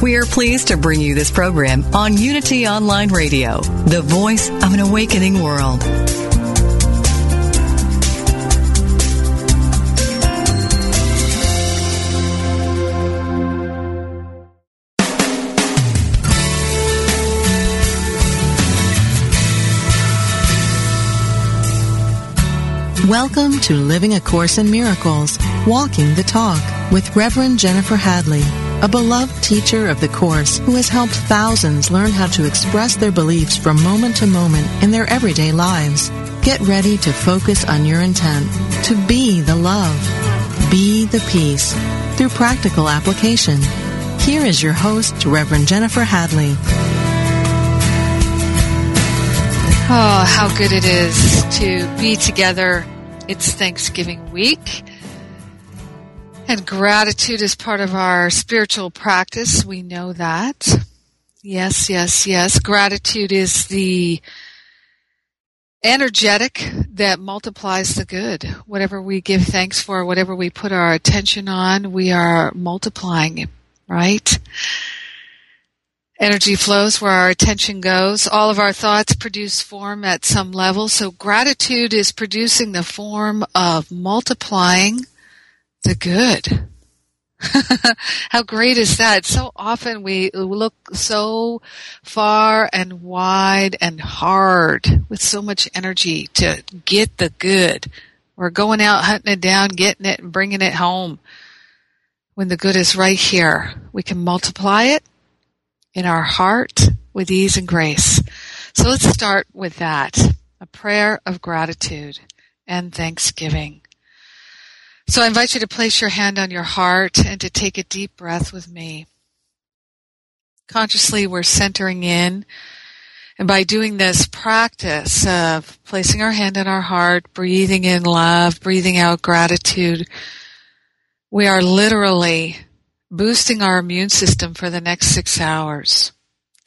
We are pleased to bring you this program on Unity Online Radio, the voice of an awakening world. Welcome to Living a Course in Miracles, Walking the Talk with Reverend Jennifer Hadley, a beloved teacher of the Course who has helped thousands learn how to express their beliefs from moment to moment in their everyday lives. Get ready to focus on your intent, to be the love, be the peace, through practical application. Here is your host, Reverend Jennifer Hadley. Oh, how good it is to be together. It's Thanksgiving week. And gratitude is part of our spiritual practice. We know that. Yes, yes, yes. Gratitude is the energetic that multiplies the good. Whatever we give thanks for, whatever we put our attention on, we are multiplying, right? Energy flows where our attention goes. All of our thoughts produce form at some level. So gratitude is producing the form of multiplying the good. How great is that? So often we look so far and wide and hard with so much energy to get the good. We're going out hunting it down, getting it and bringing it home. When the good is right here, we can multiply it in our heart with ease and grace. So let's start with that. A prayer of gratitude and thanksgiving. So I invite you to place your hand on your heart and to take a deep breath with me. Consciously, we're centering in. And by doing this practice of placing our hand on our heart, breathing in love, breathing out gratitude, we are literally boosting our immune system for the next six hours.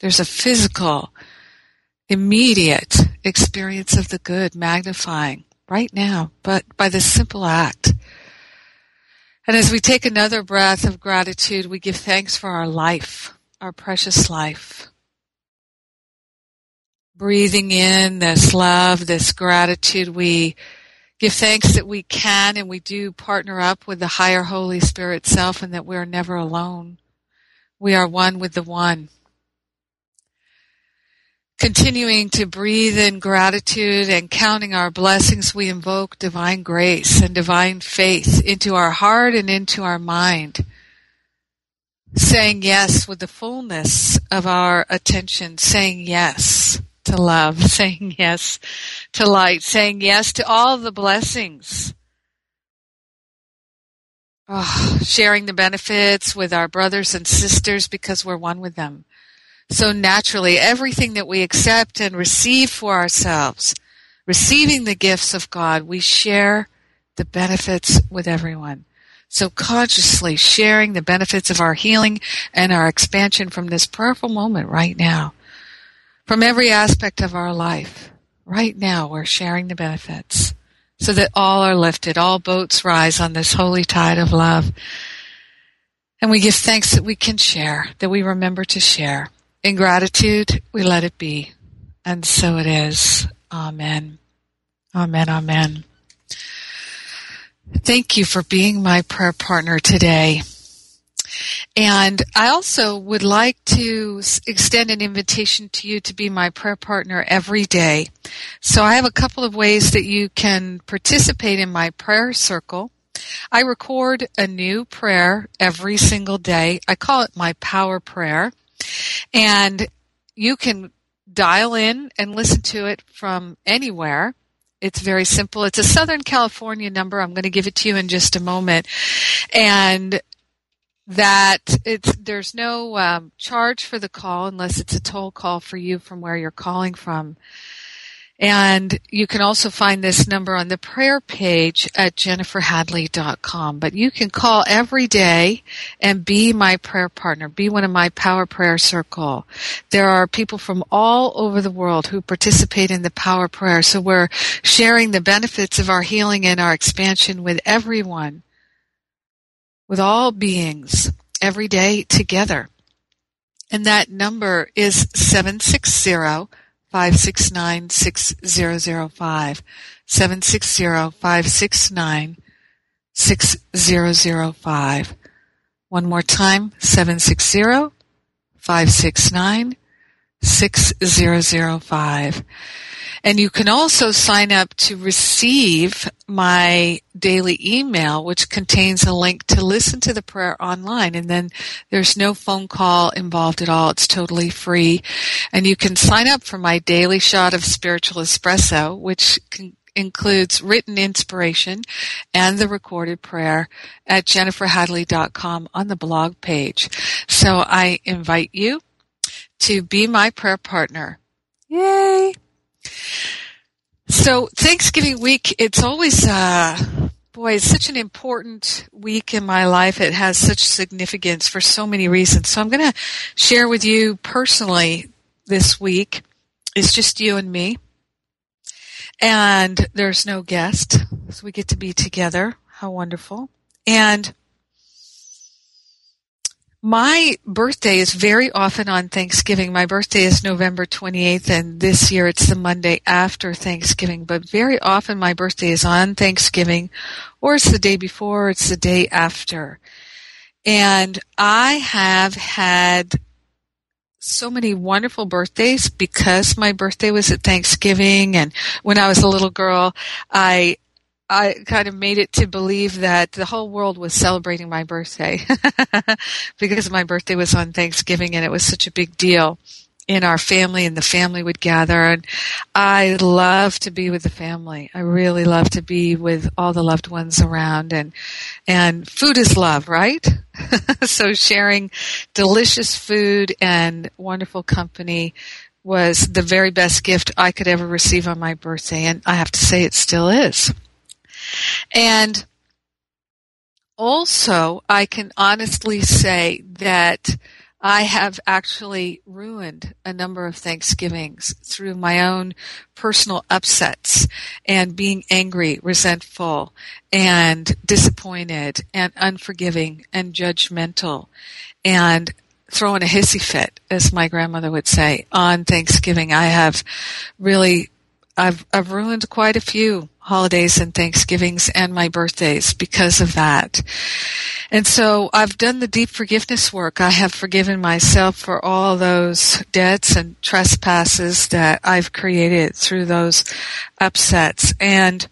There's a physical, immediate experience of the good magnifying right now, but by this simple act. And as we take another breath of gratitude, we give thanks for our life, our precious life. Breathing in this love, this gratitude, we give thanks that we can and we do partner up with the higher Holy Spirit self and that we're never alone. We are one with the one. Continuing to breathe in gratitude and counting our blessings, we invoke divine grace and divine faith into our heart and into our mind. Saying yes with the fullness of our attention, saying yes to love, saying yes to light, saying yes to all the blessings. Oh, sharing the benefits with our brothers and sisters because we're one with them. So naturally, everything that we accept and receive for ourselves, receiving the gifts of God, we share the benefits with everyone. So consciously sharing the benefits of our healing and our expansion from this prayerful moment right now from every aspect of our life. Right now, we're sharing the benefits so that all are lifted, all boats rise on this holy tide of love. And we give thanks that we can share, that we remember to share. In gratitude, we let it be. And so it is. Amen. Amen. Amen. Thank you for being my prayer partner today. And I also would like to extend an invitation to you to be my prayer partner every day. So I have a couple of ways that you can participate in my prayer circle. I record a new prayer every single day. I call it my power prayer. And you can dial in and listen to it from anywhere. It's very simple. It's a Southern California number. I'm going to give it to you in just a moment. And that it's there's no um, charge for the call unless it's a toll call for you from where you're calling from. And you can also find this number on the prayer page at jenniferhadley.com. But you can call every day and be my prayer partner, be one of my power prayer circle. There are people from all over the world who participate in the power prayer. So we're sharing the benefits of our healing and our expansion with everyone, with all beings every day together. And that number is 760 569 6005. 760 569 6005. One more time, 760 569 6005. And you can also sign up to receive my daily email, which contains a link to listen to the prayer online. And then there's no phone call involved at all. It's totally free. And you can sign up for my daily shot of spiritual espresso, which can includes written inspiration and the recorded prayer at jenniferhadley.com on the blog page. So I invite you to be my prayer partner. Yay! So Thanksgiving week, it's always, uh, boy, it's such an important week in my life. It has such significance for so many reasons. So I'm going to share with you personally this week. It's just you and me. And there's no guest. So we get to be together. How wonderful. And my birthday is very often on Thanksgiving. My birthday is November 28th and this year it's the Monday after Thanksgiving, but very often my birthday is on Thanksgiving or it's the day before, it's the day after. And I have had so many wonderful birthdays because my birthday was at Thanksgiving and when I was a little girl, I I kind of made it to believe that the whole world was celebrating my birthday because my birthday was on Thanksgiving and it was such a big deal in our family and the family would gather and I love to be with the family. I really love to be with all the loved ones around and and food is love, right? so sharing delicious food and wonderful company was the very best gift I could ever receive on my birthday and I have to say it still is. And also, I can honestly say that I have actually ruined a number of Thanksgivings through my own personal upsets and being angry, resentful, and disappointed, and unforgiving, and judgmental, and throwing a hissy fit, as my grandmother would say, on Thanksgiving. I have really I've I've ruined quite a few holidays and Thanksgivings and my birthdays because of that. And so I've done the deep forgiveness work. I have forgiven myself for all those debts and trespasses that I've created through those upsets. And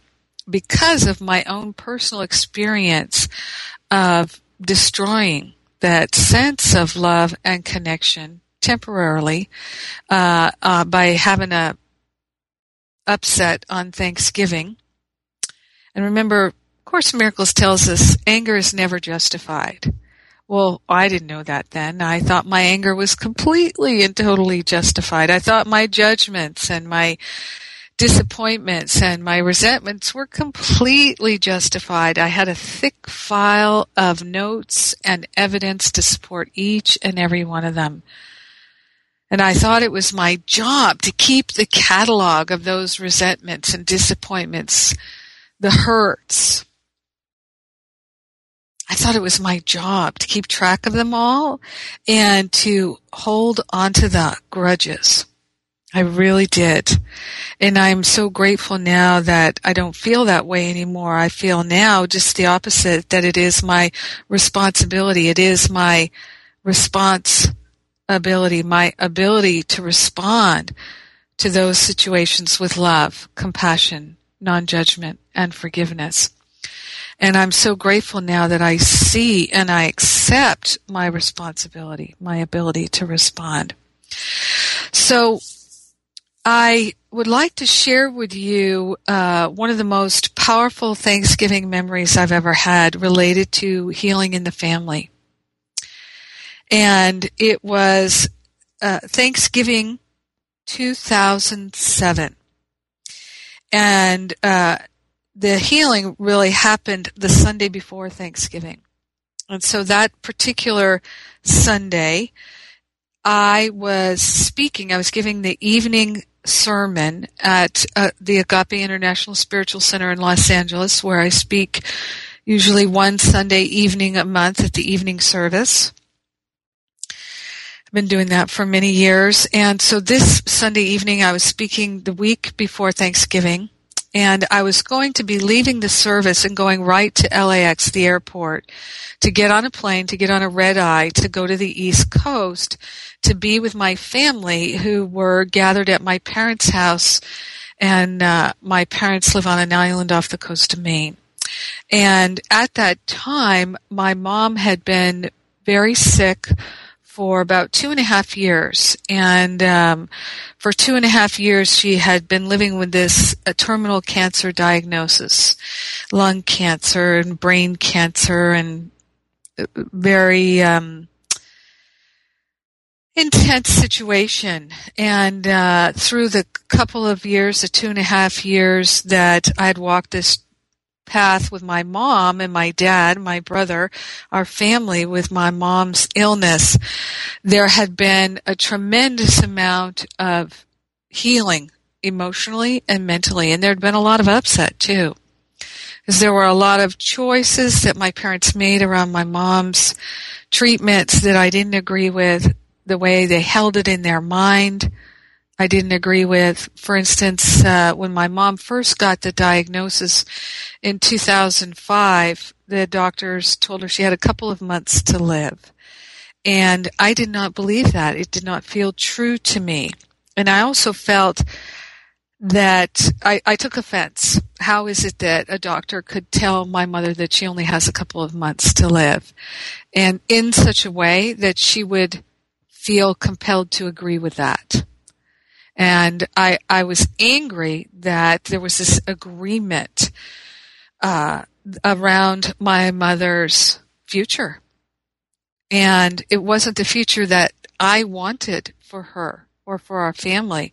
because of my own personal experience of destroying that sense of love and connection temporarily uh, uh, by having a upset on Thanksgiving. And remember, of Course Miracles tells us anger is never justified. Well, I didn't know that then. I thought my anger was completely and totally justified. I thought my judgments and my disappointments and my resentments were completely justified. I had a thick file of notes and evidence to support each and every one of them. And I thought it was my job to keep the catalog of those resentments and disappointments, the hurts. I thought it was my job to keep track of them all and to hold onto the grudges. I really did. And I'm so grateful now that I don't feel that way anymore. I feel now just the opposite, that it is my responsibility. It is my response ability, my ability to respond to those situations with love, compassion, non-judgment, and forgiveness. And I'm so grateful now that I see and I accept my responsibility, my ability to respond. So I would like to share with you uh, one of the most powerful Thanksgiving memories I've ever had related to healing in the family. And it was uh, Thanksgiving 2007. And uh, the healing really happened the Sunday before Thanksgiving. And so that particular Sunday, I was speaking, I was giving the evening sermon at uh, the Agape International Spiritual Center in Los Angeles, where I speak usually one Sunday evening a month at the evening service. Been doing that for many years. And so this Sunday evening, I was speaking the week before Thanksgiving. And I was going to be leaving the service and going right to LAX, the airport, to get on a plane, to get on a red eye, to go to the East Coast, to be with my family who were gathered at my parents' house. And uh, my parents live on an island off the coast of Maine. And at that time, my mom had been very sick for about two and a half years. And um, for two and a half years, she had been living with this terminal cancer diagnosis, lung cancer and brain cancer, and uh, very um, intense situation. And uh, through the couple of years, the two and a half years that I'd walked this path with my mom and my dad, my brother, our family with my mom's illness, there had been a tremendous amount of healing emotionally and mentally. And there had been a lot of upset too. Because there were a lot of choices that my parents made around my mom's treatments that I didn't agree with, the way they held it in their mind, I didn't agree with. For instance, uh, when my mom first got the diagnosis in 2005, the doctors told her she had a couple of months to live. And I did not believe that. It did not feel true to me. And I also felt that I, I took offense. How is it that a doctor could tell my mother that she only has a couple of months to live? And in such a way that she would feel compelled to agree with that. And I, I was angry that there was this agreement uh, around my mother's future. And it wasn't the future that I wanted for her or for our family.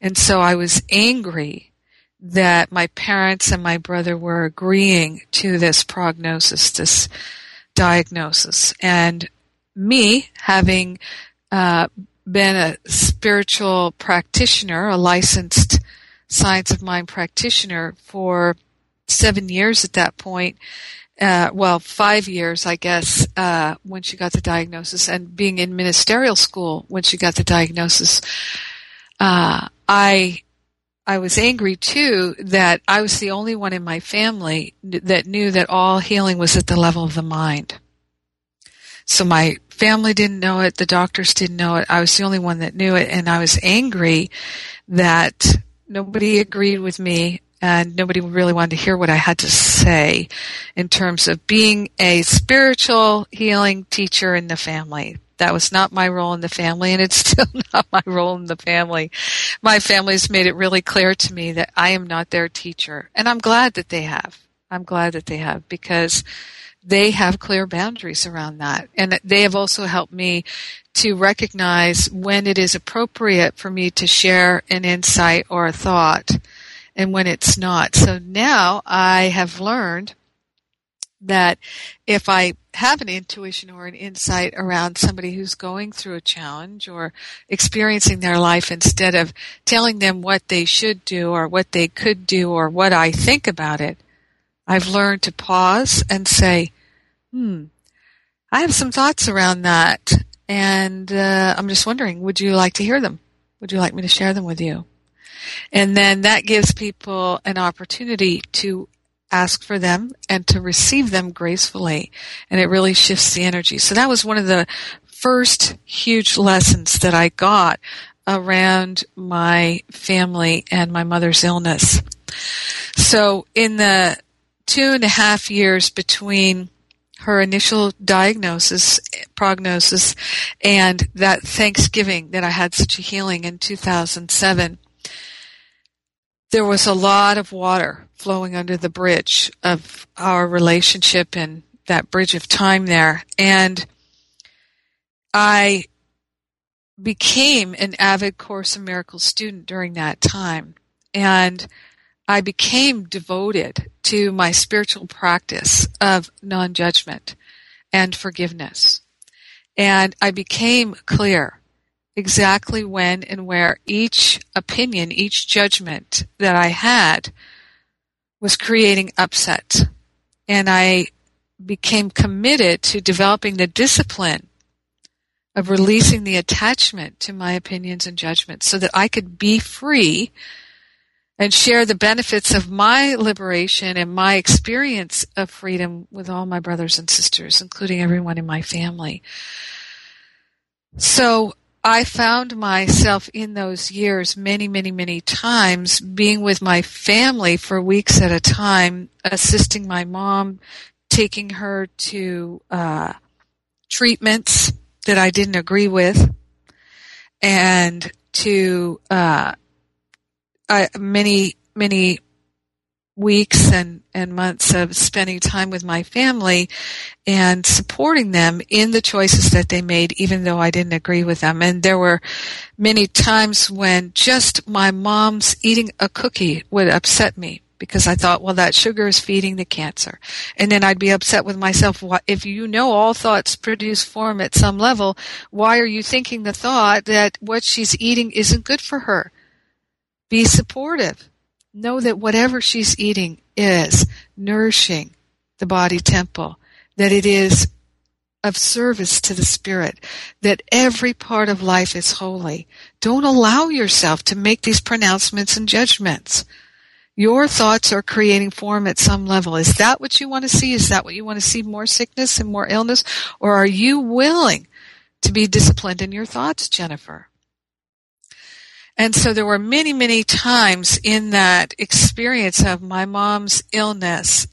And so I was angry that my parents and my brother were agreeing to this prognosis, this diagnosis. And me having uh, been a spiritual practitioner, a licensed science of mind practitioner for seven years at that point. Uh, well, five years, I guess, uh, when she got the diagnosis, and being in ministerial school when she got the diagnosis, uh, I I was angry too that I was the only one in my family that knew that all healing was at the level of the mind. So my family didn't know it. The doctors didn't know it. I was the only one that knew it. And I was angry that nobody agreed with me and nobody really wanted to hear what I had to say in terms of being a spiritual healing teacher in the family. That was not my role in the family and it's still not my role in the family. My family's made it really clear to me that I am not their teacher and I'm glad that they have. I'm glad that they have because they have clear boundaries around that. And they have also helped me to recognize when it is appropriate for me to share an insight or a thought and when it's not. So now I have learned that if I have an intuition or an insight around somebody who's going through a challenge or experiencing their life instead of telling them what they should do or what they could do or what I think about it, I've learned to pause and say, hmm, I have some thoughts around that, and uh, I'm just wondering, would you like to hear them? Would you like me to share them with you? And then that gives people an opportunity to ask for them and to receive them gracefully. And it really shifts the energy. So that was one of the first huge lessons that I got around my family and my mother's illness. So in the two and a half years between her initial diagnosis, prognosis, and that Thanksgiving that I had such a healing in 2007, there was a lot of water flowing under the bridge of our relationship and that bridge of time there. And I became an avid Course in Miracles student during that time. And I became devoted to my spiritual practice of non judgment and forgiveness. And I became clear exactly when and where each opinion, each judgment that I had was creating upset. And I became committed to developing the discipline of releasing the attachment to my opinions and judgments so that I could be free and share the benefits of my liberation and my experience of freedom with all my brothers and sisters, including everyone in my family. So I found myself in those years many, many, many times being with my family for weeks at a time, assisting my mom, taking her to uh, treatments that I didn't agree with, and to uh, Many, many weeks and, and months of spending time with my family and supporting them in the choices that they made, even though I didn't agree with them. And there were many times when just my mom's eating a cookie would upset me because I thought, well, that sugar is feeding the cancer. And then I'd be upset with myself. If you know all thoughts produce form at some level, why are you thinking the thought that what she's eating isn't good for her? Be supportive know that whatever she's eating is nourishing the body temple, that it is of service to the spirit, that every part of life is holy. Don't allow yourself to make these pronouncements and judgments. Your thoughts are creating form at some level. Is that what you want to see? Is that what you want to see? More sickness and more illness? Or are you willing to be disciplined in your thoughts, Jennifer? And so there were many, many times in that experience of my mom's illness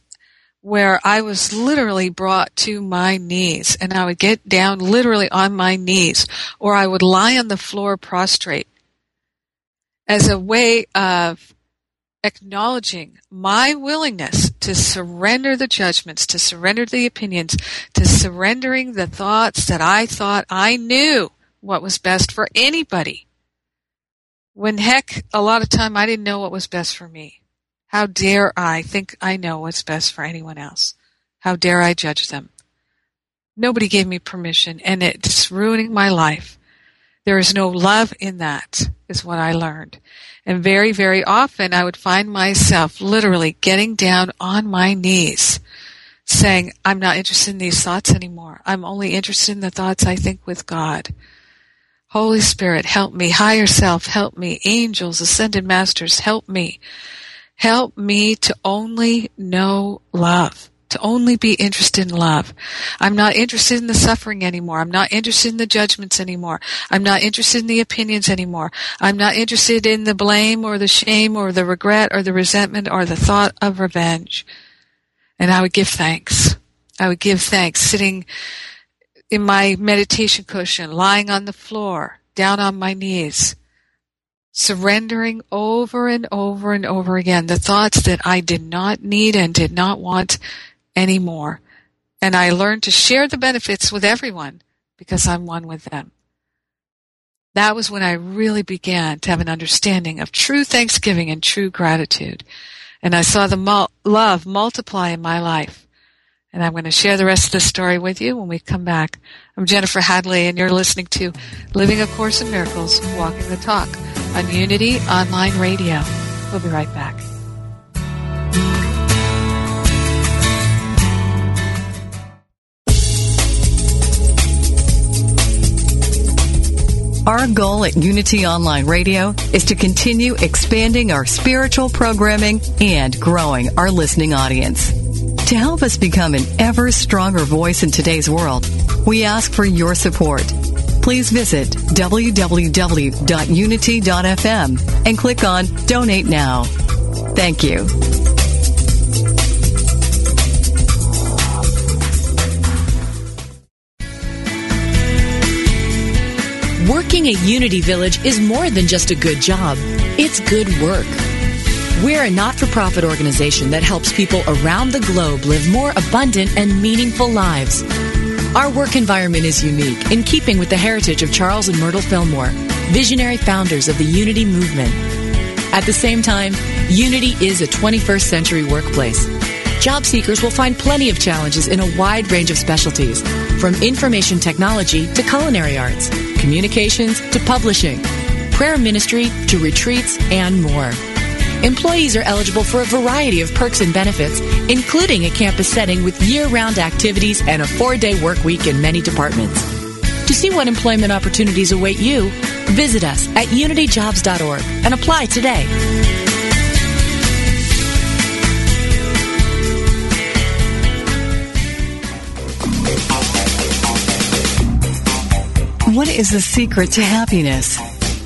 where I was literally brought to my knees and I would get down literally on my knees or I would lie on the floor prostrate as a way of acknowledging my willingness to surrender the judgments, to surrender the opinions, to surrendering the thoughts that I thought I knew what was best for anybody when heck, a lot of time I didn't know what was best for me. How dare I think I know what's best for anyone else? How dare I judge them? Nobody gave me permission and it's ruining my life. There is no love in that, is what I learned. And very, very often I would find myself literally getting down on my knees saying, I'm not interested in these thoughts anymore. I'm only interested in the thoughts I think with God. Holy Spirit, help me. Higher self, help me. Angels, ascended masters, help me. Help me to only know love, to only be interested in love. I'm not interested in the suffering anymore. I'm not interested in the judgments anymore. I'm not interested in the opinions anymore. I'm not interested in the blame or the shame or the regret or the resentment or the thought of revenge. And I would give thanks. I would give thanks sitting in my meditation cushion, lying on the floor, down on my knees, surrendering over and over and over again the thoughts that I did not need and did not want anymore. And I learned to share the benefits with everyone because I'm one with them. That was when I really began to have an understanding of true thanksgiving and true gratitude. And I saw the mul- love multiply in my life. And I'm going to share the rest of the story with you when we come back. I'm Jennifer Hadley, and you're listening to Living a Course in Miracles, Walking the Talk on Unity Online Radio. We'll be right back. Our goal at Unity Online Radio is to continue expanding our spiritual programming and growing our listening audience. To help us become an ever stronger voice in today's world, we ask for your support. Please visit www.unity.fm and click on Donate Now. Thank you. Working at Unity Village is more than just a good job. It's good work. We're a not for profit organization that helps people around the globe live more abundant and meaningful lives. Our work environment is unique, in keeping with the heritage of Charles and Myrtle Fillmore, visionary founders of the Unity movement. At the same time, Unity is a 21st century workplace. Job seekers will find plenty of challenges in a wide range of specialties, from information technology to culinary arts, communications to publishing, prayer ministry to retreats, and more. Employees are eligible for a variety of perks and benefits, including a campus setting with year-round activities and a four-day work week in many departments. To see what employment opportunities await you, visit us at unityjobs.org and apply today. What is the secret to happiness?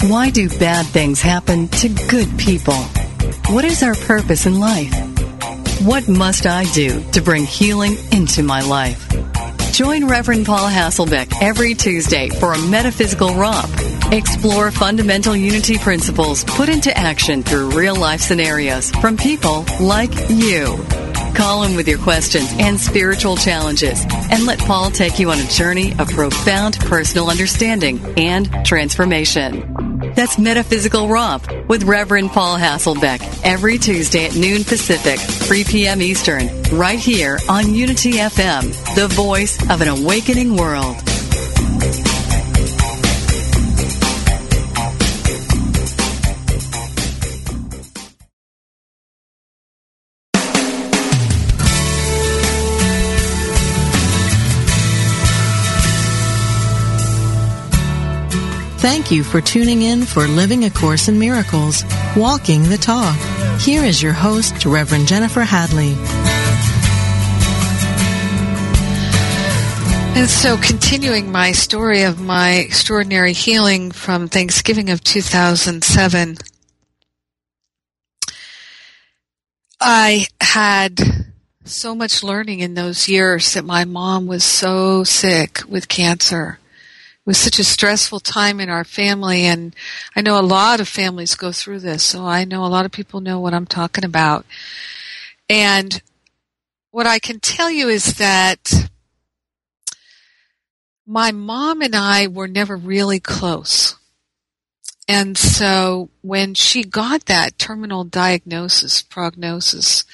Why do bad things happen to good people? What is our purpose in life? What must I do to bring healing into my life? Join Reverend Paul Hasselbeck every Tuesday for a metaphysical romp. Explore fundamental unity principles put into action through real life scenarios from people like you. Call him with your questions and spiritual challenges and let Paul take you on a journey of profound personal understanding and transformation. That's Metaphysical Romp with Reverend Paul Hasselbeck every Tuesday at noon Pacific, 3 p.m. Eastern, right here on Unity FM, the voice of an awakening world. Thank you for tuning in for Living a Course in Miracles, Walking the Talk. Here is your host, Reverend Jennifer Hadley. And so, continuing my story of my extraordinary healing from Thanksgiving of 2007, I had so much learning in those years that my mom was so sick with cancer was such a stressful time in our family and I know a lot of families go through this, so I know a lot of people know what I'm talking about. And what I can tell you is that my mom and I were never really close. And so when she got that terminal diagnosis, prognosis,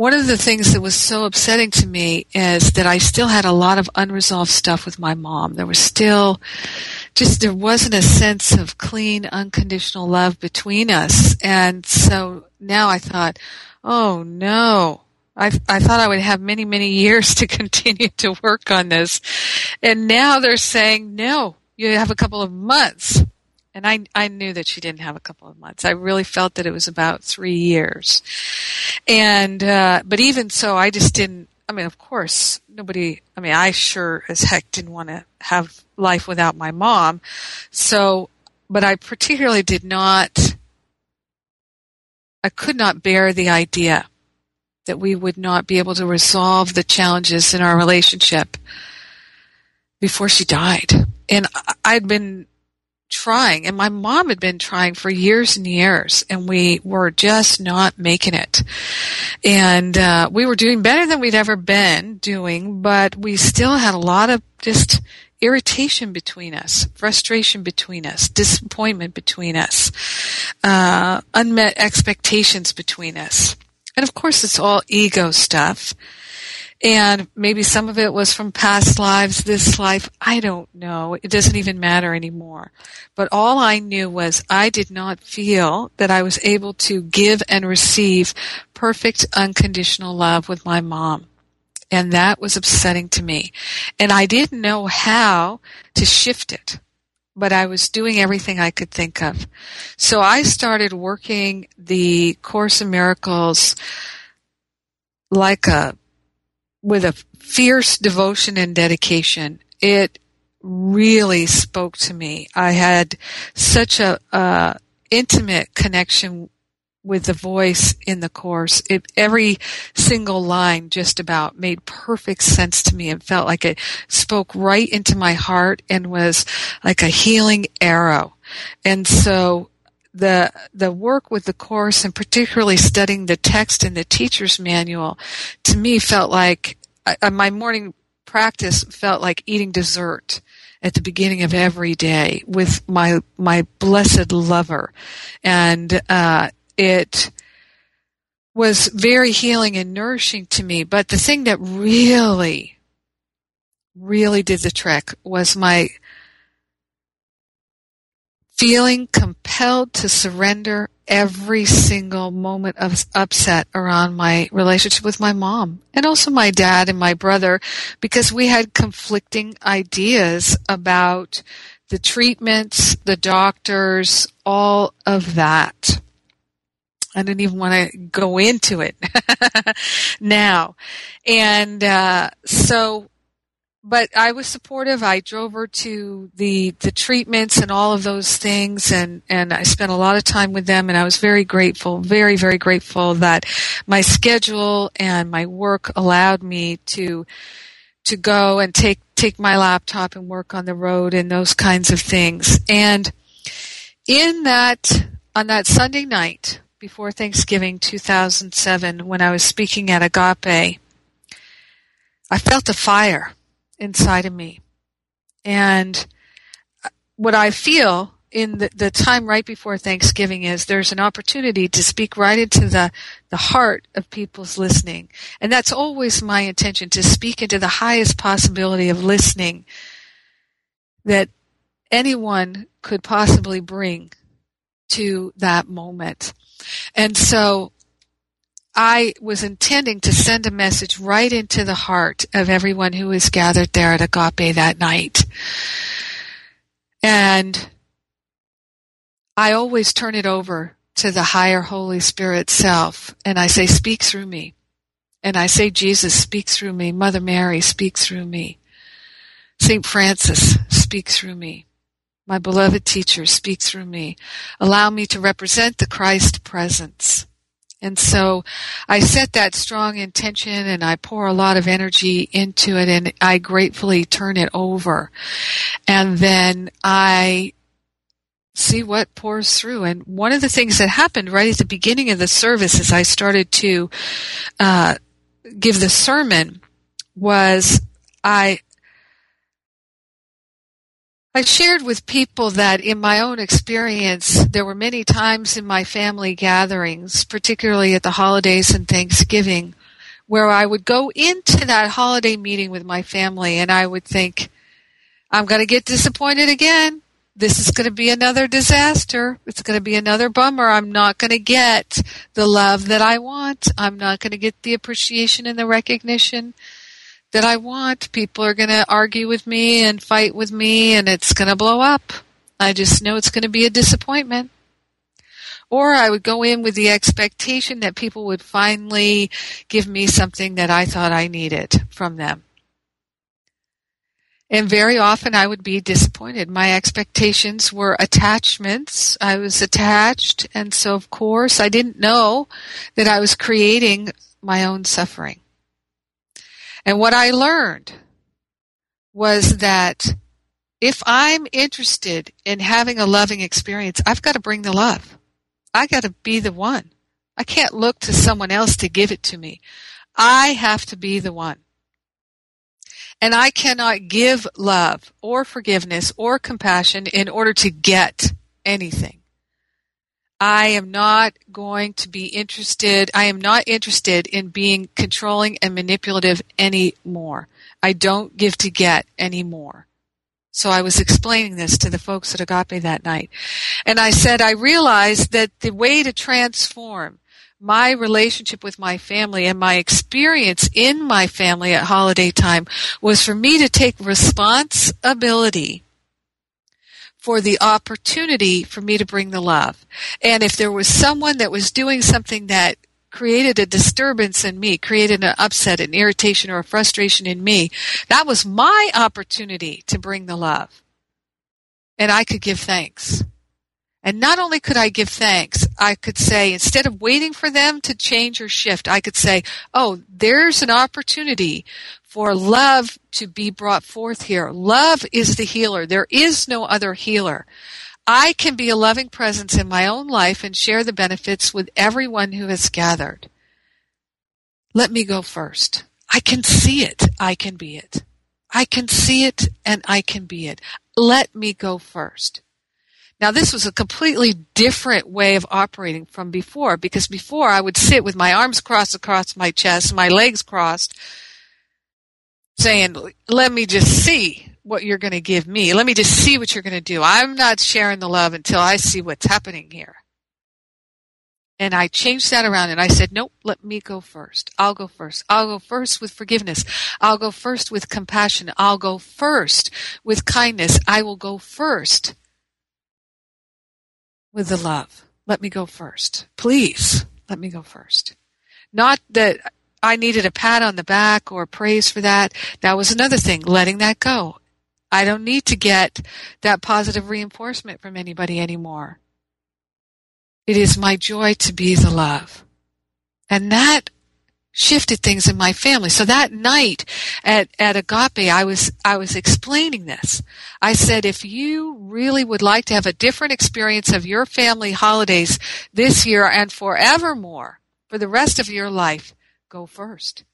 one of the things that was so upsetting to me is that I still had a lot of unresolved stuff with my mom. There was still just there wasn't a sense of clean, unconditional love between us. And so now I thought, oh no. I, I thought I would have many, many years to continue to work on this. And now they're saying, no, you have a couple of months and I I knew that she didn't have a couple of months. I really felt that it was about three years, and uh, but even so, I just didn't. I mean, of course, nobody. I mean, I sure as heck didn't want to have life without my mom. So, but I particularly did not. I could not bear the idea that we would not be able to resolve the challenges in our relationship before she died. And I'd been trying and my mom had been trying for years and years and we were just not making it. And uh, we were doing better than we'd ever been doing but we still had a lot of just irritation between us frustration between us disappointment between us uh, unmet expectations between us. And of course it's all ego stuff and maybe some of it was from past lives, this life. I don't know. It doesn't even matter anymore. But all I knew was I did not feel that I was able to give and receive perfect unconditional love with my mom. And that was upsetting to me. And I didn't know how to shift it but I was doing everything I could think of. So I started working the Course in Miracles like a with a fierce devotion and dedication. It really spoke to me. I had such a uh, intimate connection with the voice in the course. It, every single line just about made perfect sense to me and felt like it spoke right into my heart and was like a healing arrow. And so the the work with the course and particularly studying the text in the teacher's manual to me felt like my morning practice felt like eating dessert at the beginning of every day with my my blessed lover, and uh, it was very healing and nourishing to me. But the thing that really, really did the trick was my feeling compelled to surrender every single moment of upset around my relationship with my mom and also my dad and my brother because we had conflicting ideas about the treatments, the doctors, all of that. I didn't even want to go into it now. And uh, so but I was supportive. I drove her to the the treatments and all of those things, and and I spent a lot of time with them. And I was very grateful, very very grateful that my schedule and my work allowed me to to go and take take my laptop and work on the road and those kinds of things. And in that on that Sunday night before Thanksgiving 2007, when I was speaking at Agape, I felt a fire inside of me. And uh, what I feel in the, the time right before Thanksgiving is there's an opportunity to speak right into the, the heart of people's listening. And that's always my intention to speak into the highest possibility of listening that anyone could possibly bring to that moment. And so I was intending to send a message right into the heart of everyone who was gathered there at Agape that night. And I always turn it over to the higher Holy Spirit self and I say, speak through me. And I say, Jesus, speak through me. Mother Mary, speak through me. St. Francis, speak through me. My beloved teacher, speak through me. Allow me to represent the Christ presence and so I set that strong intention and I pour a lot of energy into it and I gratefully turn it over. And then I see what pours through. And one of the things that happened right at the beginning of the service as I started to uh, give the sermon was I I shared with people that in my own experience, there were many times in my family gatherings, particularly at the holidays and Thanksgiving, where I would go into that holiday meeting with my family and I would think, I'm going to get disappointed again. This is going to be another disaster. It's going to be another bummer. I'm not going to get the love that I want. I'm not going to get the appreciation and the recognition that I want. People are going to argue with me and fight with me and it's going to blow up. I just know it's going to be a disappointment. Or I would go in with the expectation that people would finally give me something that I thought I needed from them. And very often I would be disappointed. My expectations were attachments. I was attached. And so of course I didn't know that I was creating my own suffering. And what I learned was that if I'm interested in having a loving experience, I've got to bring the love. I got to be the one. I can't look to someone else to give it to me. I have to be the one. And I cannot give love or forgiveness or compassion in order to get anything. I am not going to be interested. I am not interested in being controlling and manipulative anymore. I don't give to get anymore. So I was explaining this to the folks at Agape that night. And I said, I realized that the way to transform my relationship with my family and my experience in my family at holiday time was for me to take responsibility for the opportunity for me to bring the love. And if there was someone that was doing something that created a disturbance in me, created an upset, an irritation, or a frustration in me, that was my opportunity to bring the love. And I could give thanks. And not only could I give thanks, I could say, instead of waiting for them to change or shift, I could say, oh, there's an opportunity for love to be brought forth here. Love is the healer. There is no other healer. I can be a loving presence in my own life and share the benefits with everyone who has gathered. Let me go first. I can see it. I can be it. I can see it and I can be it. Let me go first. Now this was a completely different way of operating from before because before I would sit with my arms crossed across my chest, my legs crossed, saying, let me just see what you're going to give me. Let me just see what you're going to do. I'm not sharing the love until I see what's happening here. And I changed that around and I said, nope, let me go first. I'll go first. I'll go first with forgiveness. I'll go first with compassion. I'll go first with kindness. I will go first with the love. Let me go first. Please, let me go first. Not that I needed a pat on the back or praise for that. That was another thing, letting that go. I don't need to get that positive reinforcement from anybody anymore. It is my joy to be the love. And that shifted things in my family. So that night at, at Agape, I was, I was explaining this. I said, if you really would like to have a different experience of your family holidays this year and forevermore for the rest of your life, go first.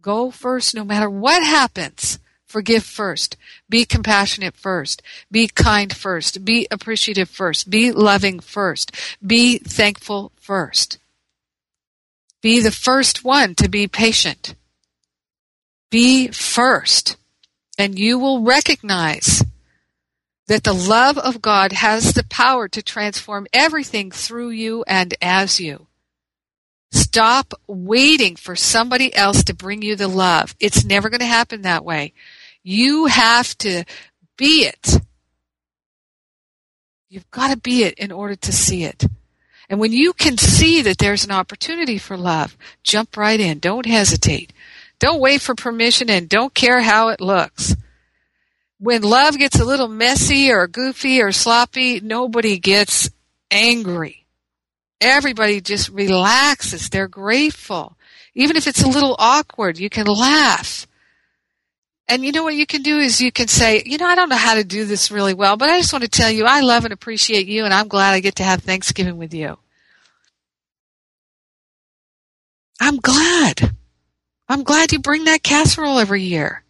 Go first no matter what happens. Forgive first. Be compassionate first. Be kind first. Be appreciative first. Be loving first. Be thankful first. Be the first one to be patient. Be first. And you will recognize that the love of God has the power to transform everything through you and as you. Stop waiting for somebody else to bring you the love. It's never going to happen that way. You have to be it. You've got to be it in order to see it. And when you can see that there's an opportunity for love, jump right in. Don't hesitate. Don't wait for permission and don't care how it looks. When love gets a little messy or goofy or sloppy, nobody gets angry. Everybody just relaxes. They're grateful. Even if it's a little awkward, you can laugh. And you know what you can do is you can say, you know, I don't know how to do this really well, but I just want to tell you I love and appreciate you and I'm glad I get to have Thanksgiving with you. I'm glad. I'm glad you bring that casserole every year.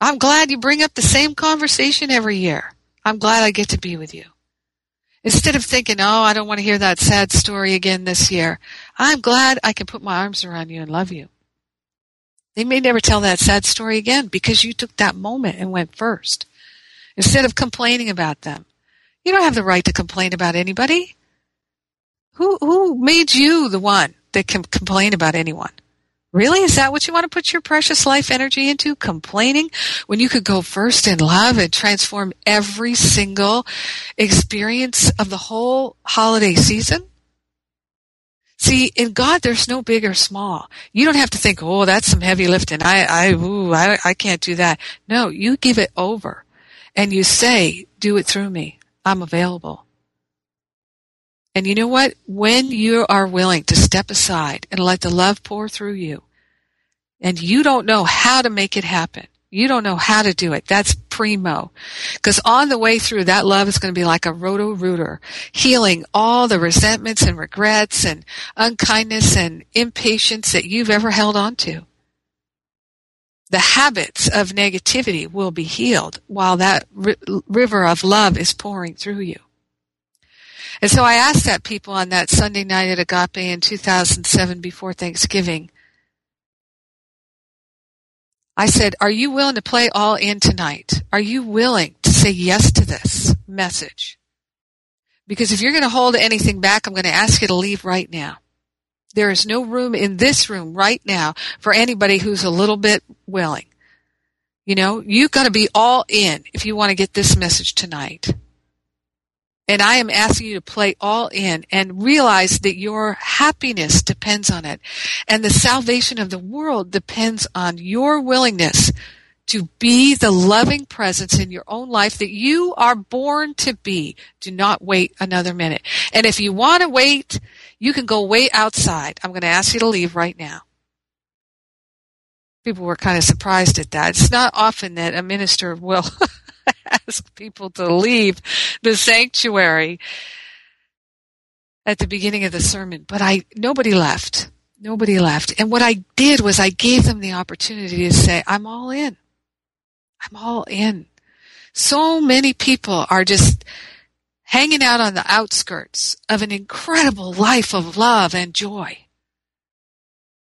I'm glad you bring up the same conversation every year. I'm glad I get to be with you. Instead of thinking, oh, I don't want to hear that sad story again this year, I'm glad I can put my arms around you and love you. They may never tell that sad story again because you took that moment and went first. Instead of complaining about them. You don't have the right to complain about anybody. Who, who made you the one that can complain about anyone? Really? Is that what you want to put your precious life energy into? Complaining when you could go first in love and transform every single experience of the whole holiday season? See, in God, there's no big or small. You don't have to think, oh, that's some heavy lifting. I, I, ooh, I, I can't do that. No, you give it over and you say, do it through me. I'm available. And you know what? When you are willing to step aside and let the love pour through you, and you don't know how to make it happen, you don't know how to do it. That's primo. Because on the way through, that love is going to be like a roto-rooter, healing all the resentments and regrets and unkindness and impatience that you've ever held on to. The habits of negativity will be healed while that ri- river of love is pouring through you. And so I asked that people on that Sunday night at Agape in 2007 before Thanksgiving, I said, Are you willing to play all in tonight? Are you willing to say yes to this message? Because if you're going to hold anything back, I'm going to ask you to leave right now. There is no room in this room right now for anybody who's a little bit willing. You know, you've got to be all in if you want to get this message tonight. And I am asking you to play all in and realize that your happiness depends on it. And the salvation of the world depends on your willingness to be the loving presence in your own life that you are born to be. Do not wait another minute. And if you want to wait, you can go wait outside. I'm going to ask you to leave right now. People were kind of surprised at that. It's not often that a minister will ask people to leave the sanctuary at the beginning of the sermon, but I, nobody left. Nobody left. And what I did was I gave them the opportunity to say, I'm all in. I'm all in. So many people are just hanging out on the outskirts of an incredible life of love and joy.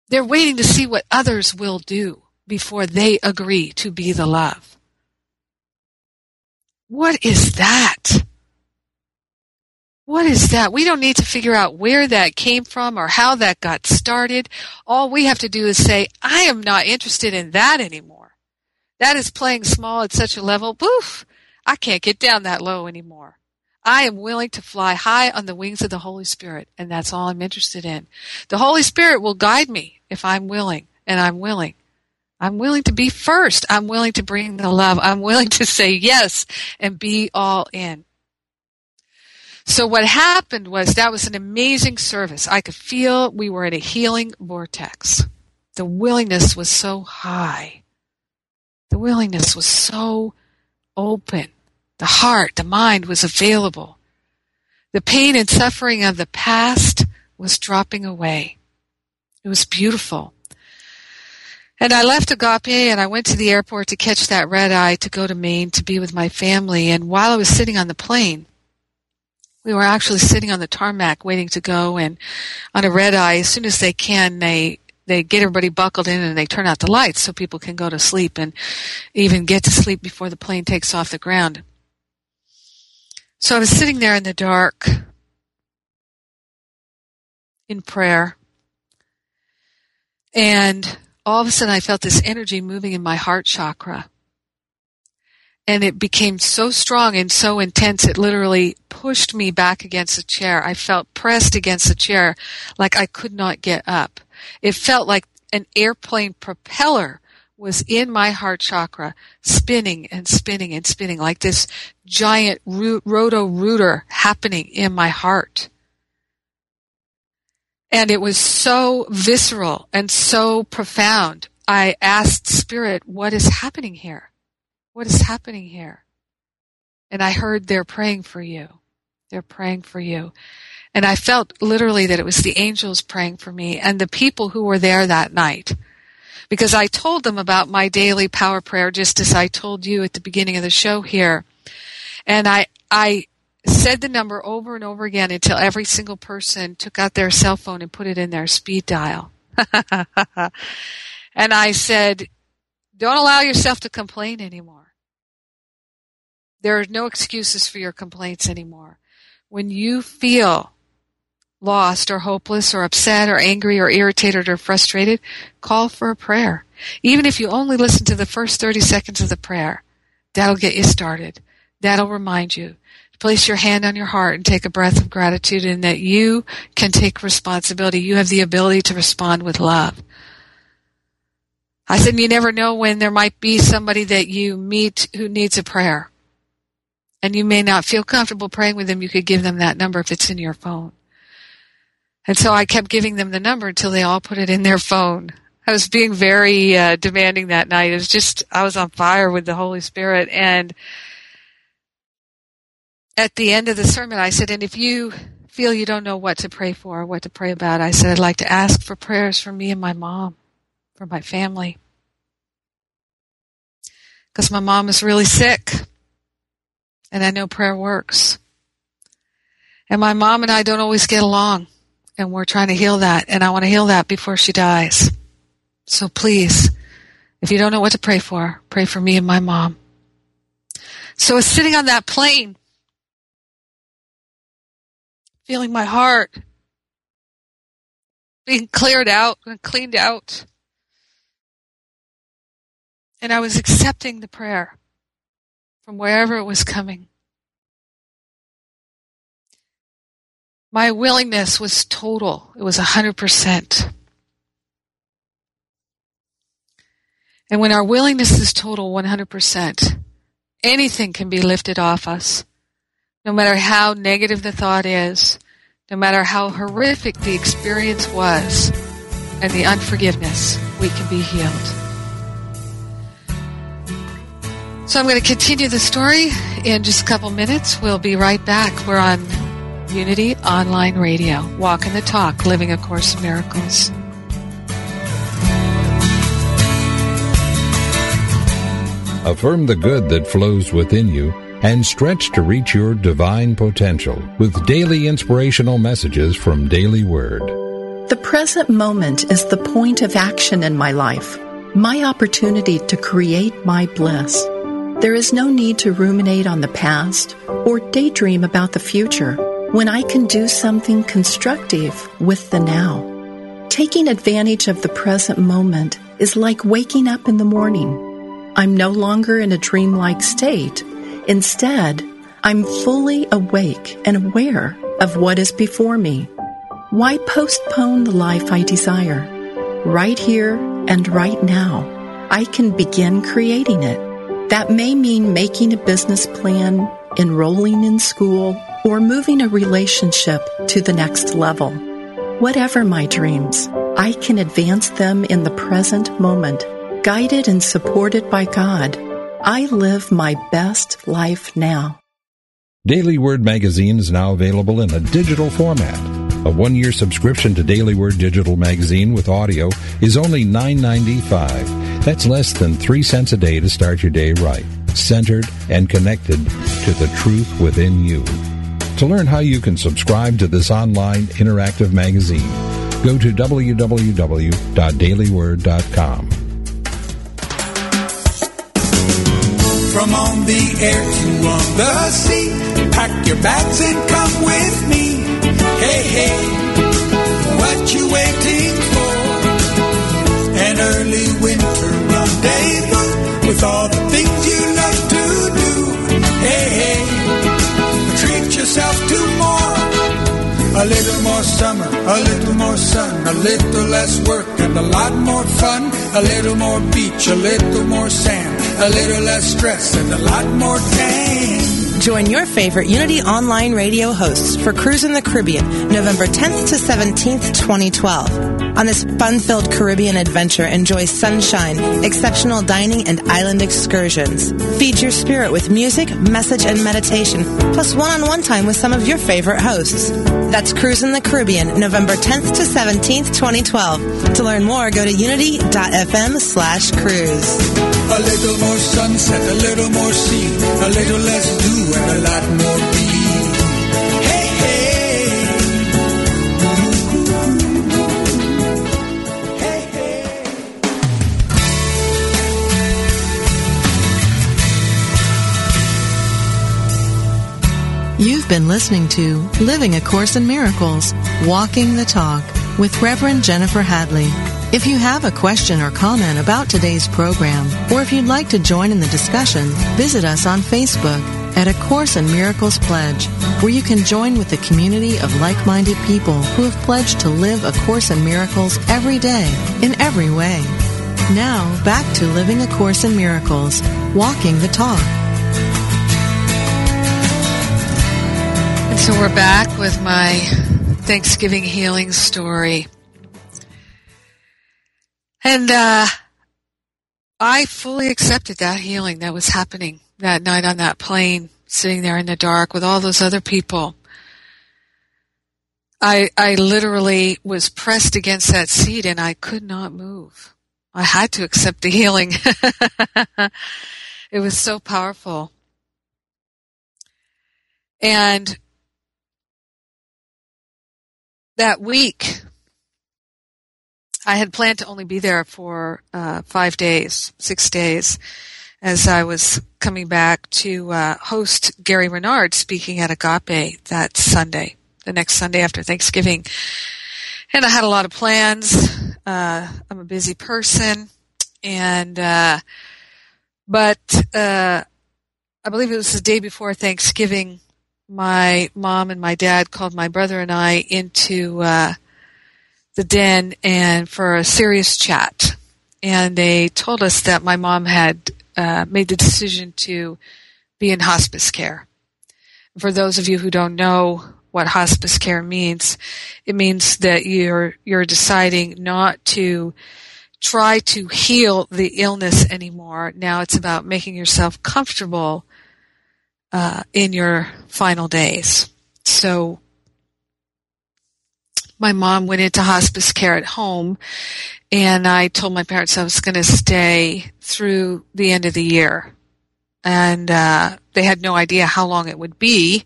They're waiting to see what others will do before they agree to be the love. What is that? What is that? We don't need to figure out where that came from or how that got started. All we have to do is say, I am not interested in that anymore. That is playing small at such a level, poof, I can't get down that low anymore. I am willing to fly high on the wings of the Holy Spirit, and that's all I'm interested in. The Holy Spirit will guide me if I'm willing, and I'm willing. I'm willing to be first. I'm willing to bring the love. I'm willing to say yes and be all in. So what happened was that was an amazing service. I could feel we were in a healing vortex. The willingness was so high. The willingness was so open. The heart, the mind was available. The pain and suffering of the past was dropping away. It was beautiful. And I left Agape and I went to the airport to catch that red eye to go to Maine to be with my family. And while I was sitting on the plane, we were actually sitting on the tarmac waiting to go and on a red eye, as soon as they can, they they get everybody buckled in and they turn out the lights so people can go to sleep and even get to sleep before the plane takes off the ground. So I was sitting there in the dark in prayer. And all of a sudden I felt this energy moving in my heart chakra. And it became so strong and so intense it literally pushed me back against the chair. I felt pressed against the chair like I could not get up. It felt like an airplane propeller was in my heart chakra, spinning and spinning and spinning like this giant roto rooter happening in my heart. And it was so visceral and so profound. I asked Spirit, what is happening here? What is happening here? And I heard they're praying for you. They're praying for you. And I felt literally that it was the angels praying for me and the people who were there that night because I told them about my daily power prayer just as I told you at the beginning of the show here. And I, I said the number over and over again until every single person took out their cell phone and put it in their speed dial. and I said, don't allow yourself to complain anymore. There are no excuses for your complaints anymore. When you feel lost or hopeless or upset or angry or irritated or frustrated, call for a prayer. Even if you only listen to the first 30 seconds of the prayer, that'll get you started. That'll remind you. Place your hand on your heart and take a breath of gratitude and that you can take responsibility. You have the ability to respond with love. I said you never know when there might be somebody that you meet who needs a prayer. And you may not feel comfortable praying with them. You could give them that number if it's in your phone. And so I kept giving them the number until they all put it in their phone. I was being very uh, demanding that night. It was just, I was on fire with the Holy Spirit. And at the end of the sermon, I said, and if you feel you don't know what to pray for or what to pray about, I said, I'd like to ask for prayers for me and my mom, for my family. Because my mom is really sick. And I know prayer works. And my mom and I don't always get along and we're trying to heal that, and I want to heal that before she dies. So please, if you don't know what to pray for, pray for me and my mom. So I was sitting on that plane, feeling my heart being cleared out and cleaned out. And I was accepting the prayer from wherever it was coming. My willingness was total. It was 100%. And when our willingness is total 100%, anything can be lifted off us. No matter how negative the thought is, no matter how horrific the experience was, and the unforgiveness, we can be healed. So I'm going to continue the story in just a couple minutes. We'll be right back. We're on Unity Online Radio. Walking the talk, living a course in miracles. affirm the good that flows within you, and stretch to reach your divine potential with daily inspirational messages from Daily Word. The present moment is the point of action in my life, my opportunity to create my bliss. There is no need to ruminate on the past or daydream about the future when I can do something constructive with the now. Taking advantage of the present moment is like waking up in the morning. I'm no longer in a dreamlike state. Instead, I'm fully awake and aware of what is before me. Why postpone the life I desire? Right here and right now, I can begin creating it. That may mean making a business plan, enrolling in school, or moving a relationship to the next level. Whatever my dreams, I can advance them in the present moment, guided and supported by God. I live my best life now. Daily Word magazine is now available in a digital format. A one-year subscription to Daily Word digital magazine with audio is only $9.95. That's less than 3 cents a day to start your day right, centered and connected to the truth within you. To learn how you can subscribe to this online interactive magazine, go to www.dailyword.com. From on the air to on the sea, pack your bags and come with me. Hey, hey, what you waiting for? An early winter rendezvous with all the things you love to do. Hey, hey, treat yourself to more. A little more summer, a little more sun, a little less work and a lot more fun. A little more beach, a little more sand, a little less stress and a lot more tan. Join your favorite Unity Online radio hosts for Cruise in the Caribbean, November 10th to 17th, 2012. On this fun-filled Caribbean adventure, enjoy sunshine, exceptional dining, and island excursions. Feed your spirit with music, message, and meditation, plus one-on-one time with some of your favorite hosts. That's Cruise in the Caribbean, November 10th to 17th, 2012. To learn more, go to unity.fm slash cruise. A little more sunset, a little more sea, a little less do, a lot more. You've been listening to Living A Course in Miracles, Walking the Talk with Reverend Jennifer Hadley. If you have a question or comment about today's program, or if you'd like to join in the discussion, visit us on Facebook at A Course in Miracles Pledge, where you can join with a community of like-minded people who have pledged to live A Course in Miracles every day, in every way. Now, back to Living A Course in Miracles, Walking the Talk. And so we're back with my Thanksgiving healing story. And uh, I fully accepted that healing that was happening that night on that plane, sitting there in the dark with all those other people. I I literally was pressed against that seat and I could not move. I had to accept the healing. it was so powerful. And that week, I had planned to only be there for uh, five days, six days, as I was coming back to uh, host Gary Renard speaking at Agape that Sunday, the next Sunday after Thanksgiving. And I had a lot of plans. Uh, I'm a busy person, and uh, but uh, I believe it was the day before Thanksgiving. My mom and my dad called my brother and I into uh, the den and for a serious chat. And they told us that my mom had uh, made the decision to be in hospice care. For those of you who don't know what hospice care means, it means that you're you're deciding not to try to heal the illness anymore. Now it's about making yourself comfortable uh, in your final days. So my mom went into hospice care at home and I told my parents I was going to stay through the end of the year. And, uh, they had no idea how long it would be.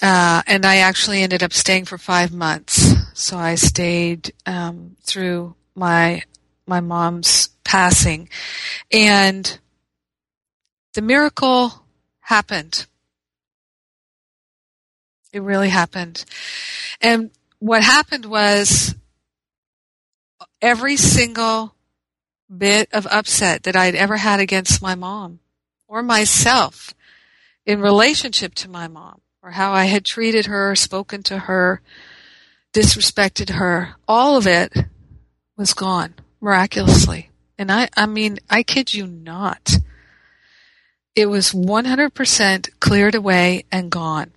Uh, and I actually ended up staying for five months. So I stayed, um, through my, my mom's passing. And the miracle happened. It really happened. And what happened was every single bit of upset that I'd ever had against my mom or myself in relationship to my mom or how I had treated her, spoken to her, disrespected her, all of it was gone miraculously. And I, I mean, I kid you not. It was 100% cleared away and gone.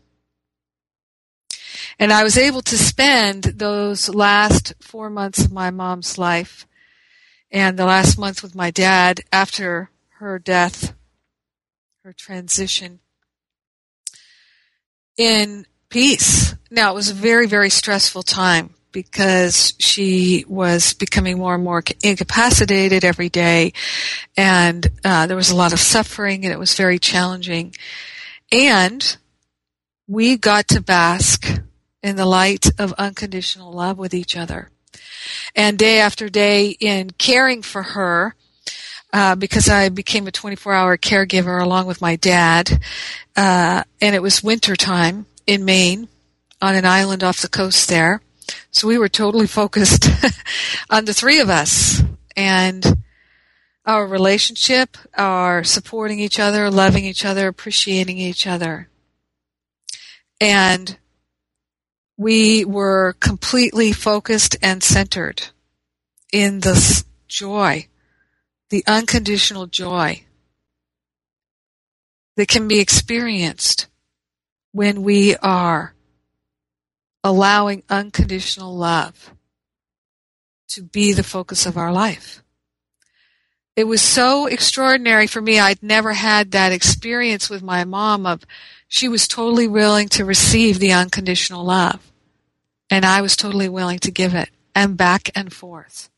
And I was able to spend those last four months of my mom's life and the last month with my dad after her death, her transition, in peace. Now, it was a very, very stressful time because she was becoming more and more incapacitated every day, and uh, there was a lot of suffering, and it was very challenging. And we got to bask in the light of unconditional love with each other. And day after day in caring for her, uh, because I became a 24 hour caregiver along with my dad, uh, and it was winter time in Maine on an island off the coast there. So we were totally focused on the three of us and our relationship, our supporting each other, loving each other, appreciating each other. And we were completely focused and centered in the joy, the unconditional joy that can be experienced when we are allowing unconditional love to be the focus of our life. It was so extraordinary for me. I'd never had that experience with my mom of she was totally willing to receive the unconditional love. And I was totally willing to give it and back and forth.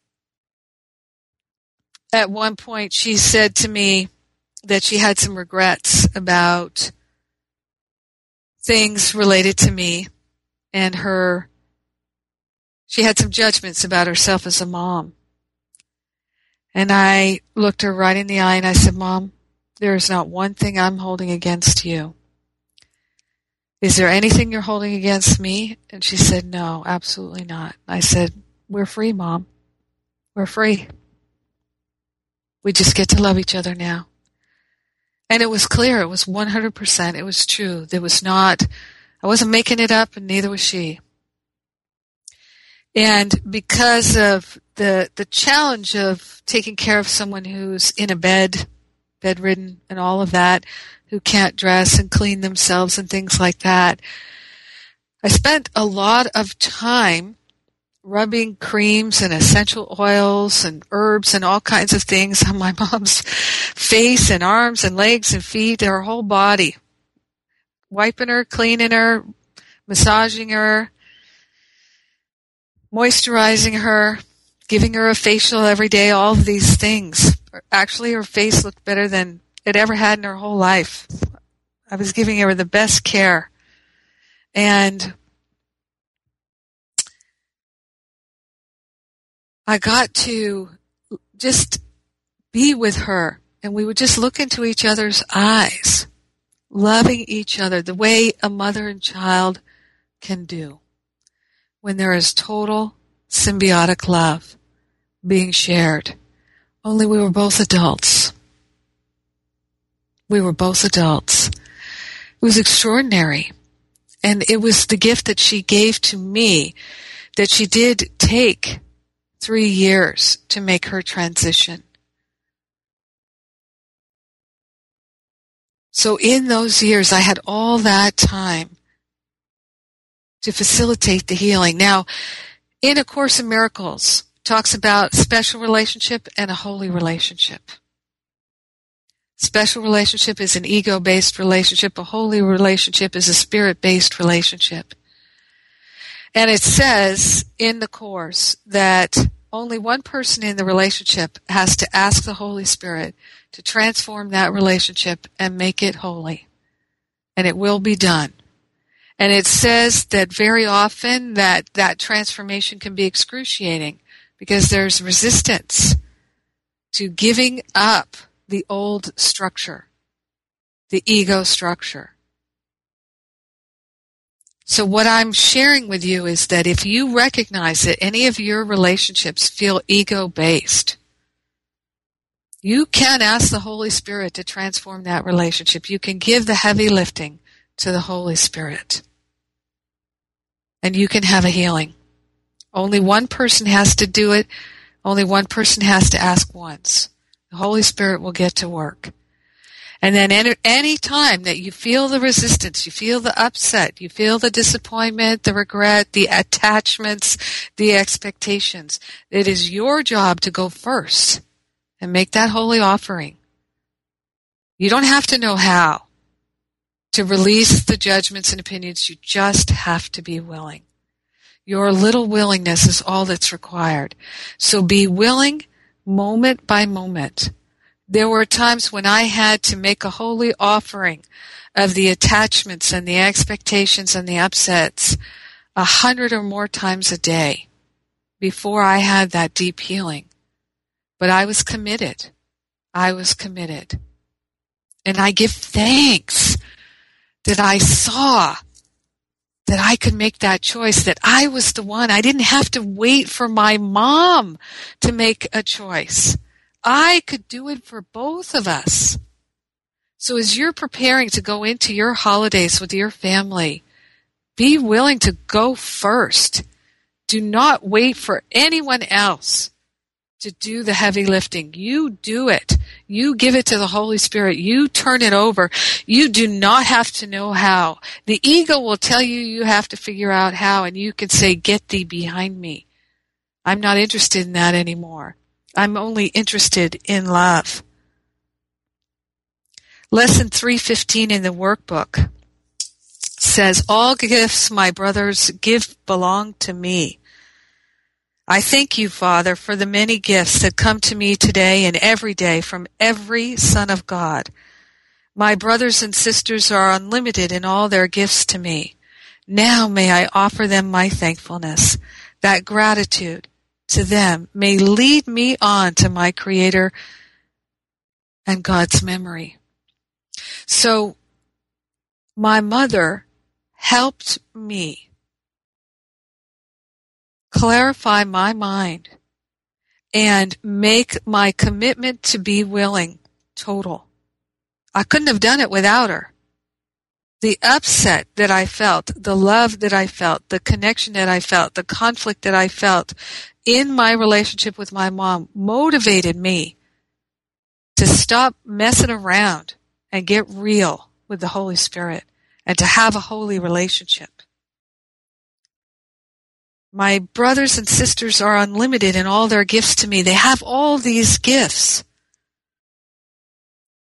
At one point, she said to me that she had some regrets about things related to me and her, she had some judgments about herself as a mom. And I looked her right in the eye and I said, Mom, there is not one thing I'm holding against you. Is there anything you're holding against me? And she said, No, absolutely not. I said, We're free, Mom. We're free. We just get to love each other now. And it was clear. It was 100%. It was true. There was not, I wasn't making it up and neither was she. And because of the, the challenge of taking care of someone who's in a bed, bedridden and all of that, who can't dress and clean themselves and things like that. I spent a lot of time rubbing creams and essential oils and herbs and all kinds of things on my mom's face and arms and legs and feet, her whole body. Wiping her, cleaning her, massaging her, moisturizing her, giving her a facial every day, all of these things. Actually, her face looked better than it ever had in her whole life. I was giving her the best care. And I got to just be with her and we would just look into each other's eyes, loving each other the way a mother and child can do when there is total symbiotic love being shared. Only we were both adults. We were both adults. It was extraordinary. And it was the gift that she gave to me that she did take three years to make her transition. So in those years, I had all that time to facilitate the healing. Now, in A Course in Miracles, talks about special relationship and a holy relationship. Special relationship is an ego-based relationship. A holy relationship is a spirit-based relationship. And it says in the Course that only one person in the relationship has to ask the Holy Spirit to transform that relationship and make it holy. And it will be done. And it says that very often that that transformation can be excruciating because there's resistance to giving up the old structure, the ego structure. So what I'm sharing with you is that if you recognize that any of your relationships feel ego based, you can ask the Holy Spirit to transform that relationship. You can give the heavy lifting to the Holy Spirit. And you can have a healing. Only one person has to do it. Only one person has to ask once. The Holy Spirit will get to work. And then any time that you feel the resistance, you feel the upset, you feel the disappointment, the regret, the attachments, the expectations, it is your job to go first and make that holy offering. You don't have to know how to release the judgments and opinions. You just have to be willing. Your little willingness is all that's required. So be willing moment by moment there were times when I had to make a holy offering of the attachments and the expectations and the upsets a hundred or more times a day before I had that deep healing. But I was committed. I was committed. And I give thanks that I saw that I could make that choice, that I was the one. I didn't have to wait for my mom to make a choice. I could do it for both of us. So as you're preparing to go into your holidays with your family, be willing to go first. Do not wait for anyone else to do the heavy lifting. You do it. You give it to the Holy Spirit. You turn it over. You do not have to know how. The ego will tell you you have to figure out how and you can say, get thee behind me. I'm not interested in that anymore. I'm only interested in love. Lesson 315 in the workbook says, All gifts, my brothers, give belong to me. I thank you, Father, for the many gifts that come to me today and every day from every Son of God. My brothers and sisters are unlimited in all their gifts to me. Now may I offer them my thankfulness, that gratitude, to them may lead me on to my Creator and God's memory. So, my mother helped me clarify my mind and make my commitment to be willing total. I couldn't have done it without her. The upset that I felt, the love that I felt, the connection that I felt, the conflict that I felt in my relationship with my mom motivated me to stop messing around and get real with the Holy Spirit and to have a holy relationship. My brothers and sisters are unlimited in all their gifts to me. They have all these gifts.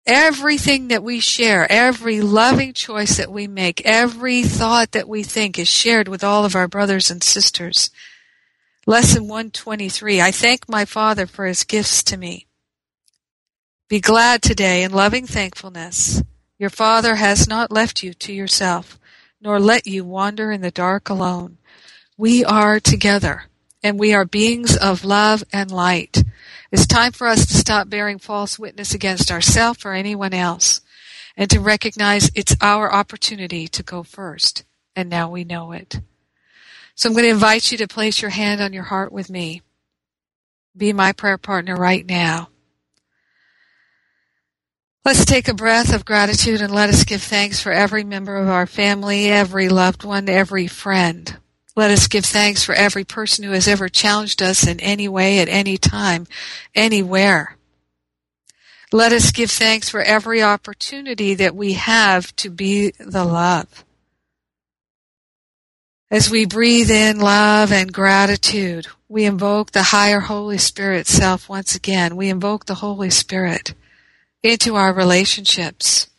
Everything that we share, every loving choice that we make, every thought that we think is shared with all of our brothers and sisters. Lesson 123. I thank my Father for his gifts to me. Be glad today in loving thankfulness. Your Father has not left you to yourself, nor let you wander in the dark alone. We are together, and we are beings of love and light. It's time for us to stop bearing false witness against ourselves or anyone else, and to recognize it's our opportunity to go first, and now we know it. So I'm going to invite you to place your hand on your heart with me. Be my prayer partner right now. Let's take a breath of gratitude and let us give thanks for every member of our family, every loved one, every friend. Let us give thanks for every person who has ever challenged us in any way, at any time, anywhere. Let us give thanks for every opportunity that we have to be the love. As we breathe in love and gratitude, we invoke the higher Holy Spirit self once again. We invoke the Holy Spirit into our relationships,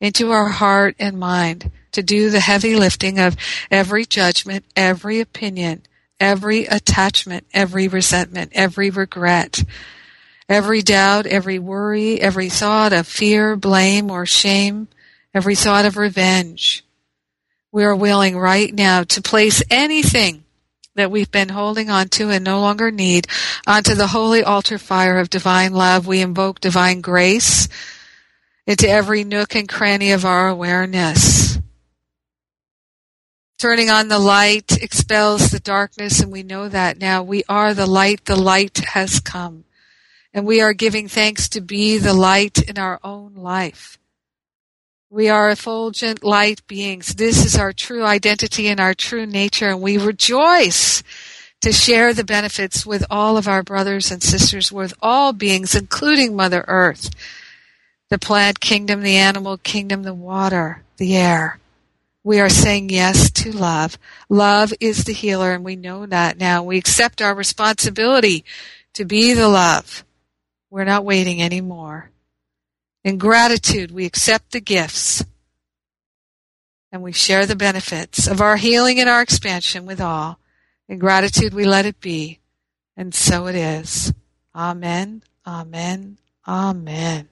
into our heart and mind, to do the heavy lifting of every judgment, every opinion, every attachment, every resentment, every regret, every doubt, every worry, every thought of fear, blame, or shame, every thought of revenge. We are willing right now to place anything that we've been holding on to and no longer need onto the holy altar fire of divine love. We invoke divine grace into every nook and cranny of our awareness. Turning on the light expels the darkness, and we know that now. We are the light. The light has come. And we are giving thanks to be the light in our own life. We are effulgent light beings. This is our true identity and our true nature, and we rejoice to share the benefits with all of our brothers and sisters, with all beings, including Mother Earth, the plant kingdom, the animal kingdom, the water, the air. We are saying yes to love. Love is the healer, and we know that now. We accept our responsibility to be the love. We're not waiting anymore. In gratitude, we accept the gifts and we share the benefits of our healing and our expansion with all. In gratitude, we let it be. And so it is. Amen. Amen. Amen.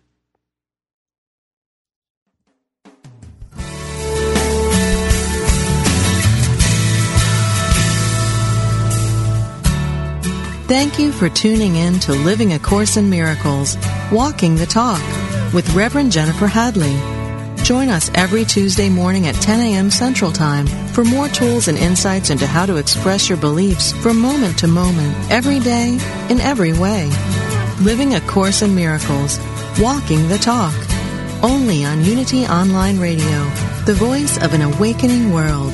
Thank you for tuning in to Living A Course in Miracles, Walking the Talk with Reverend Jennifer Hadley. Join us every Tuesday morning at 10 a.m. Central Time for more tools and insights into how to express your beliefs from moment to moment, every day, in every way. Living A Course in Miracles, Walking the Talk. Only on Unity Online Radio, the voice of an awakening world.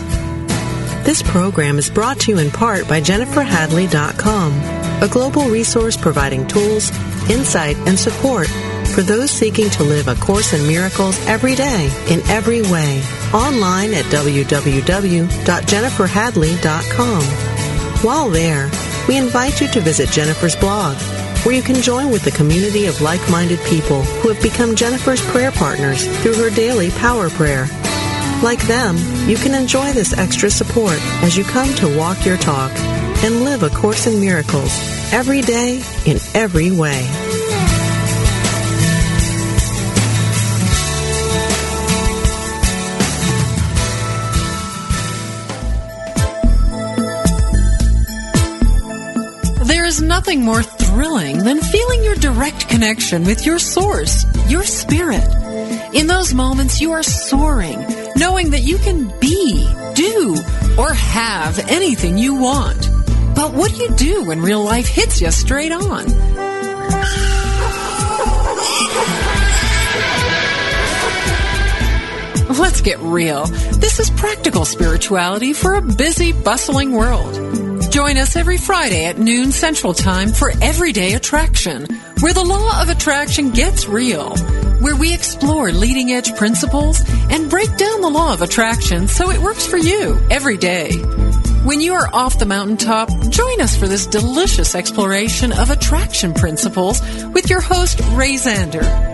This program is brought to you in part by JenniferHadley.com, a global resource providing tools, insight, and support for those seeking to live A Course in Miracles every day, in every way. Online at www.jenniferhadley.com. While there, we invite you to visit Jennifer's blog, where you can join with the community of like-minded people who have become Jennifer's prayer partners through her daily power prayer. Like them, you can enjoy this extra support as you come to walk your talk and live A Course in Miracles every day in every way. There is nothing more thrilling than feeling your direct connection with your source, your spirit. In those moments, you are soaring, knowing that you can be, do, or have anything you want. But what do you do when real life hits you straight on? Let's get real. This is practical spirituality for a busy, bustling world. Join us every Friday at noon Central Time for Everyday Attraction, where the law of attraction gets real, where we explore leading edge principles and break down the law of attraction so it works for you every day. When you are off the mountaintop, join us for this delicious exploration of attraction principles with your host, Ray Zander.